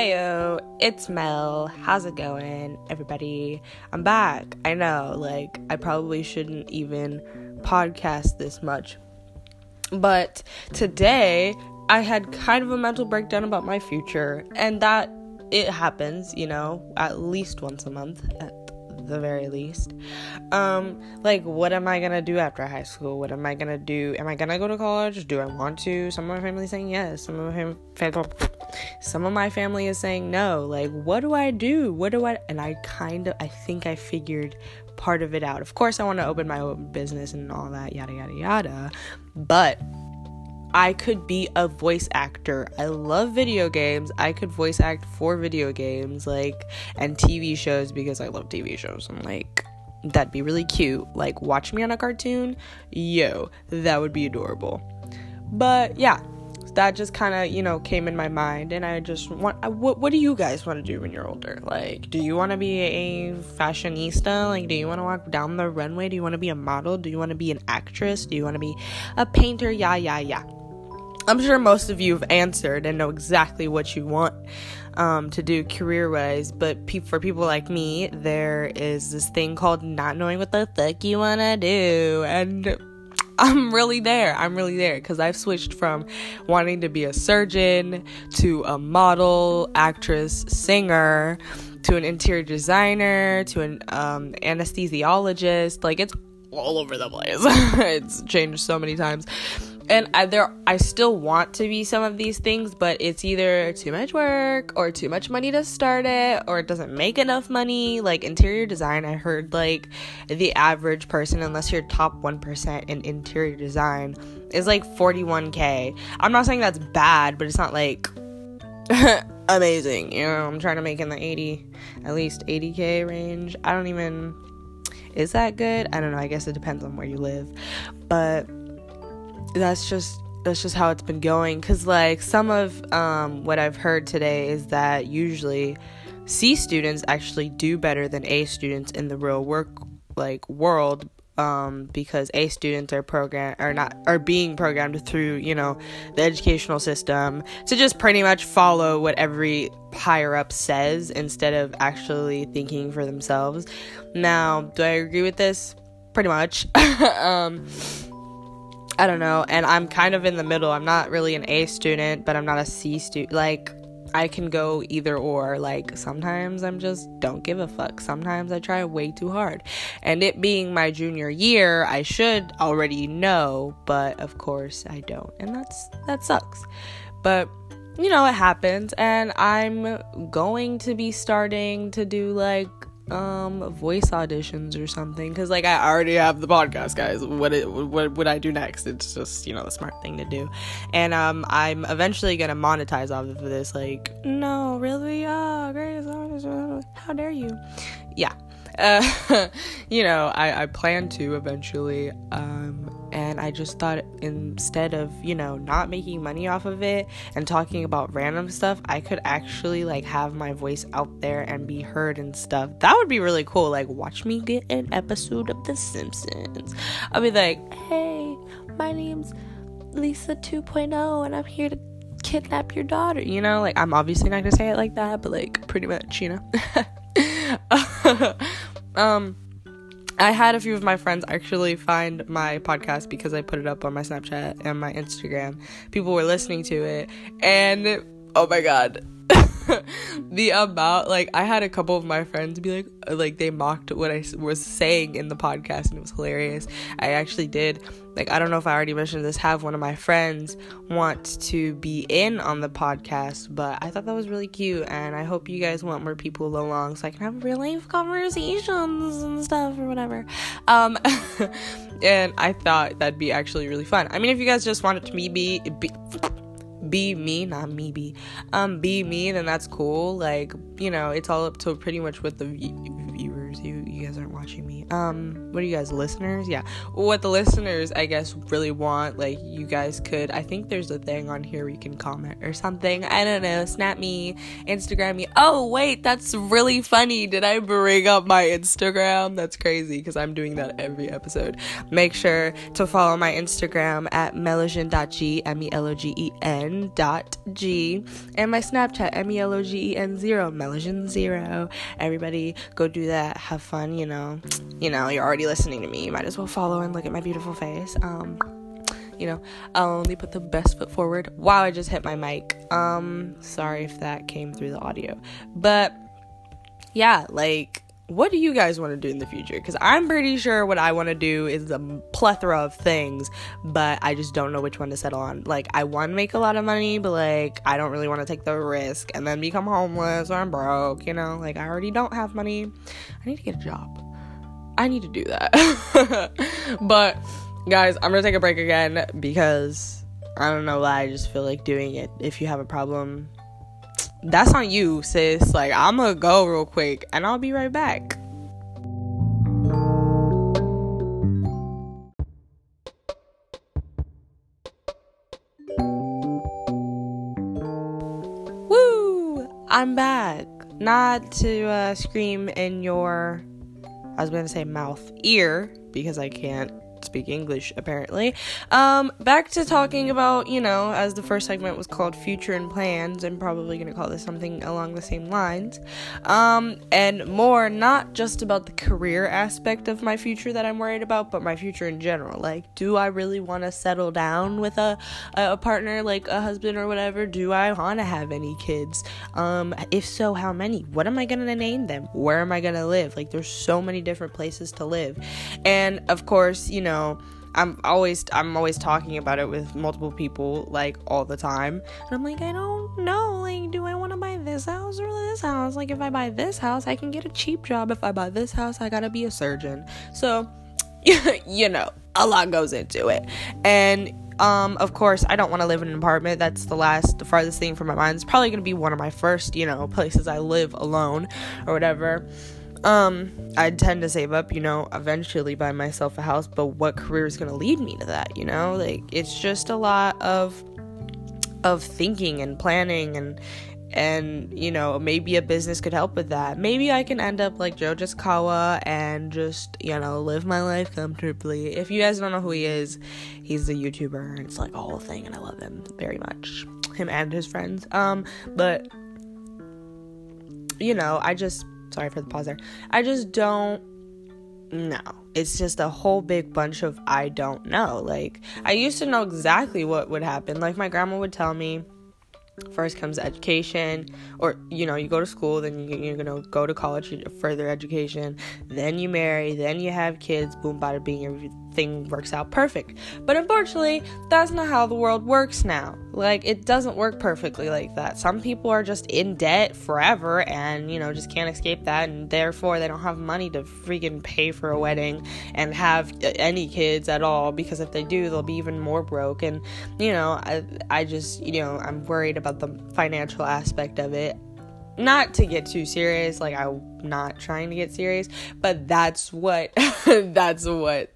Heyo, it's Mel. How's it going, everybody? I'm back. I know, like, I probably shouldn't even podcast this much. But today, I had kind of a mental breakdown about my future, and that it happens, you know, at least once a month at the very least. Um, like, what am I gonna do after high school? What am I gonna do? Am I gonna go to college? Do I want to? Some of my family saying yes. Some of my family some of my family is saying no. Like, what do I do? What do I? And I kind of, I think I figured part of it out. Of course, I want to open my own business and all that, yada, yada, yada. But I could be a voice actor. I love video games. I could voice act for video games, like, and TV shows because I love TV shows. I'm like, that'd be really cute. Like, watch me on a cartoon? Yo, that would be adorable. But yeah, that just kind of you know came in my mind and i just want what, what do you guys want to do when you're older? Like do you want to be a fashionista? Like do you want to walk down the runway? Do you want to be a model? Do you want to be an actress? Do you want to be a painter? Yeah yeah yeah. I'm sure most of you have answered and know exactly what you want um, to do career wise, but pe- for people like me, there is this thing called not knowing what the fuck you want to do. And I'm really there. I'm really there because I've switched from wanting to be a surgeon to a model, actress, singer, to an interior designer, to an um, anesthesiologist. Like it's all over the place. it's changed so many times and I, there I still want to be some of these things, but it's either too much work or too much money to start it or it doesn't make enough money. Like interior design, I heard like the average person unless you're top 1% in interior design is like 41k. I'm not saying that's bad, but it's not like amazing. You know, I'm trying to make in the 80 at least 80k range. I don't even is that good? I don't know. I guess it depends on where you live. But that's just that's just how it's been going. Because like some of um, what i've heard today is that usually c students actually do better than a students in the real work like world um, because a students are program are not are being programmed through you know the educational system to just pretty much follow what every higher up says instead of actually thinking for themselves. Now do i agree with this? Pretty much. Um, I don't know. And I'm kind of in the middle. I'm not really an A student, but I'm not a C student. Like, I can go either or. Like, sometimes I'm just don't give a fuck. Sometimes I try way too hard. And it being my junior year, I should already know, but of course I don't. And that's that sucks. But you know, it happens and I'm going to be starting to do like um voice auditions or something because like i already have the podcast guys. What it what would i do next? It's just you know the smart thing to do. And um i'm eventually gonna monetize off of this like no really oh great how dare you? Yeah uh, you know i i plan to eventually um and I just thought instead of, you know, not making money off of it and talking about random stuff, I could actually like have my voice out there and be heard and stuff. That would be really cool. Like, watch me get an episode of The Simpsons. I'll be like, hey, my name's Lisa 2.0 and I'm here to kidnap your daughter. You know, like, I'm obviously not gonna say it like that, but like, pretty much, you know. um, I had a few of my friends actually find my podcast because I put it up on my Snapchat and my Instagram. People were listening to it, and oh my god, the amount like I had a couple of my friends be like like they mocked what I was saying in the podcast and it was hilarious. I actually did like I don't know if I already mentioned this have one of my friends want to be in on the podcast, but I thought that was really cute and I hope you guys want more people along so I can have real life conversations and stuff or whatever. Um and I thought that'd be actually really fun. I mean if you guys just wanted to be, be, be me, not me be, um, be me, then that's cool. Like, you know, it's all up to pretty much what the watching me. um what do you guys listeners? Yeah. What the listeners i guess really want like you guys could i think there's a thing on here where you can comment or something. I don't know. Snap me instagram me. Oh wait that's really funny. Did i bring up my instagram? That's crazy because i'm doing that every episode. Make sure to follow my instagram at melogen.g m-e-l-o-g-e-n dot g and my snapchat m-e-l-o-g-e-n zero melogen zero. Everybody go do that. Have fun you know you know, you're already listening to me. You might as well follow and look at my beautiful face. Um, you know, I'll only put the best foot forward. Wow, I just hit my mic. Um, sorry if that came through the audio. But yeah, like what do you guys want to do in the future? Because I'm pretty sure what I want to do is a plethora of things, but I just don't know which one to settle on. Like, I want to make a lot of money, but like, I don't really want to take the risk and then become homeless or I'm broke, you know? Like, I already don't have money. I need to get a job. I need to do that. but guys, I'm gonna take a break again because I don't know why. I just feel like doing it. If you have a problem, that's on you, sis. Like, I'm gonna go real quick and I'll be right back. Woo! I'm back. Not to uh, scream in your I was going to say mouth, ear, because I can't speak English apparently. Um, back to talking about, you know, as the first segment was called Future and Plans, I'm probably to call this something along the same lines. Um, and more not just about the career aspect of my future that I'm worried about, but my future in general. Like, do I really want to settle down with a, a partner, like a husband or whatever? Do I want to have any kids? Um, if so, how many? What am I to name them? Where am I to live? Like, there's so many different places to live. And of course, you know, know, I'm always I'm always talking about it with multiple people like all the time. And I'm like, I don't know, like do I want to buy this house or this house? Like if I buy this house, I can get a cheap job. If I buy this house, I got to be a surgeon. So, you know, a lot goes into it. And um, of course, I don't want to live in an apartment. That's the last, the farthest thing from my mind. It's probably going to be one of my first, you know, places I live alone or whatever um i tend to save up you know eventually buy myself a house but what career is going to lead me to that you know? Like it's just a lot of of thinking and planning and and you know maybe a business could help with that. Maybe i can end up like joe Kawa and just you know live my life comfortably. If you guys don't know who he is he's a youtuber and it's like a whole thing and i love him very much. Him and his friends. Um but you know i just Sorry for the pause there. I just don't know. It's just a whole big bunch of I don't know. Like, I used to know exactly what would happen. Like, my grandma would tell me first comes education or you know you go to school then you, are gonna go to college further education then you marry then you have kids boom bada bing everything works out perfect. But unfortunately that's not how the world works now. Like it doesn't work perfectly like that. Some people are just in debt forever and you know just can't escape that and therefore they don't have money to freaking pay for a wedding and have uh, any kids at all because if they do they'll be even more broke. And you know i, I just you know i'm worried about the financial aspect of it. Not to get too serious like i'm not trying to get serious but that's what that's what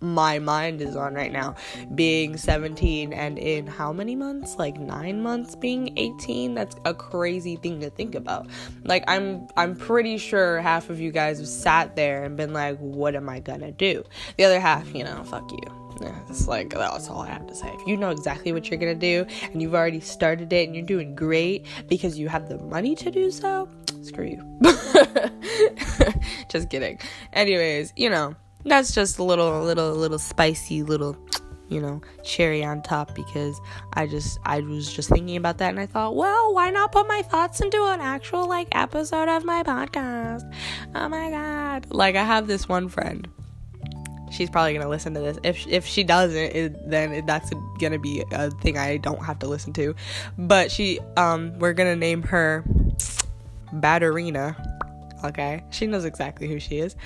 my mind is on right now being 17 and in how many months like 9 months being 18 that's a crazy thing to think about like i'm i'm pretty sure half of you guys have sat there and been like what am i gonna do the other half you know fuck you it's like that's all I have to say. If you know exactly what you're gonna do and you've already started it and you're doing great because you have the money to do so, screw you. Just kidding. Anyways, you know, that's just a little little little spicy little you know cherry on top because i just i was just thinking about that and i thought well why not put my thoughts into an actual like episode of my podcast? Oh my god. Like i have this one friend. She's probably gonna listen to this. If if she doesn't it, then it, that's gonna be a thing i don't have to listen to. But she um we're gonna name her batterina okay? She knows exactly who she is.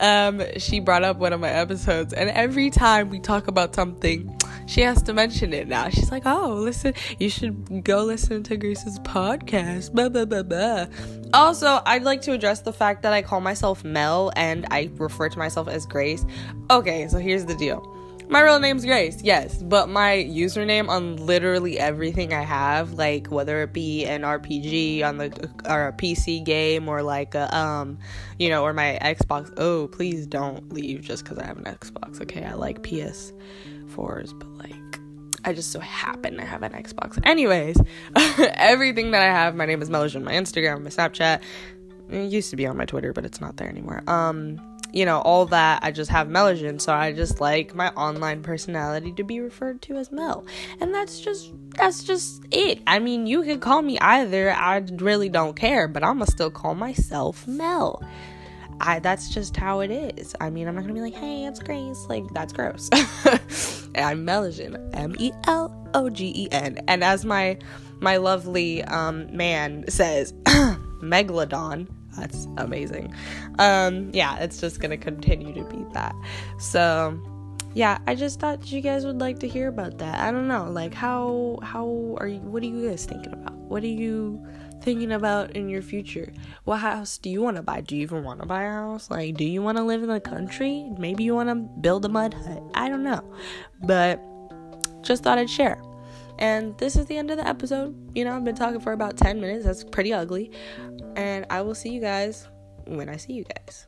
Um, she brought up one of my episodes, and every time we talk about something, she has to mention it now. She's like, oh, listen, you should go listen to Grace's podcast. Blah, blah, blah, blah. Also, I'd like to address the fact that I call myself Mel and I refer to myself as Grace. Okay, so here's the deal. My real name's Grace, yes, but my username on literally everything I have, like whether it be an RPG on the or a PC game or like a um, you know, or my Xbox. Oh, please don't leave just because I have an Xbox. Okay, I like PS4s, but like I just so happen to have an Xbox. Anyways, everything that I have, my name is Melogen, my Instagram, my Snapchat. It used to be on my Twitter, but it's not there anymore. Um you know, all that, I just have Melogen, so I just like my online personality to be referred to as Mel. And that's just that's just it. I mean, you can call me either. I really don't care, but I'm gonna still call myself Mel. I that's just how it is. I mean, I'm not gonna be like, hey, it's Grace. Like that's gross. I'm Melogen, M E L O G E N, and as my my lovely um, man says, Megalodon that's amazing. Um, yeah, it's just gonna continue to be that. So yeah, I just thought you guys would like to hear about that. I don't know, like how how are you what are you guys thinking about? What are you thinking about in your future? What house do you want to buy? Do you even want to buy a house? Like, do you want to live in the country? Maybe you want to build a mud hut. I don't know. But just thought I'd share. And this is the end of the episode. You know, I've been talking for about 10 minutes. That's pretty ugly. And I will see you guys when I see you guys.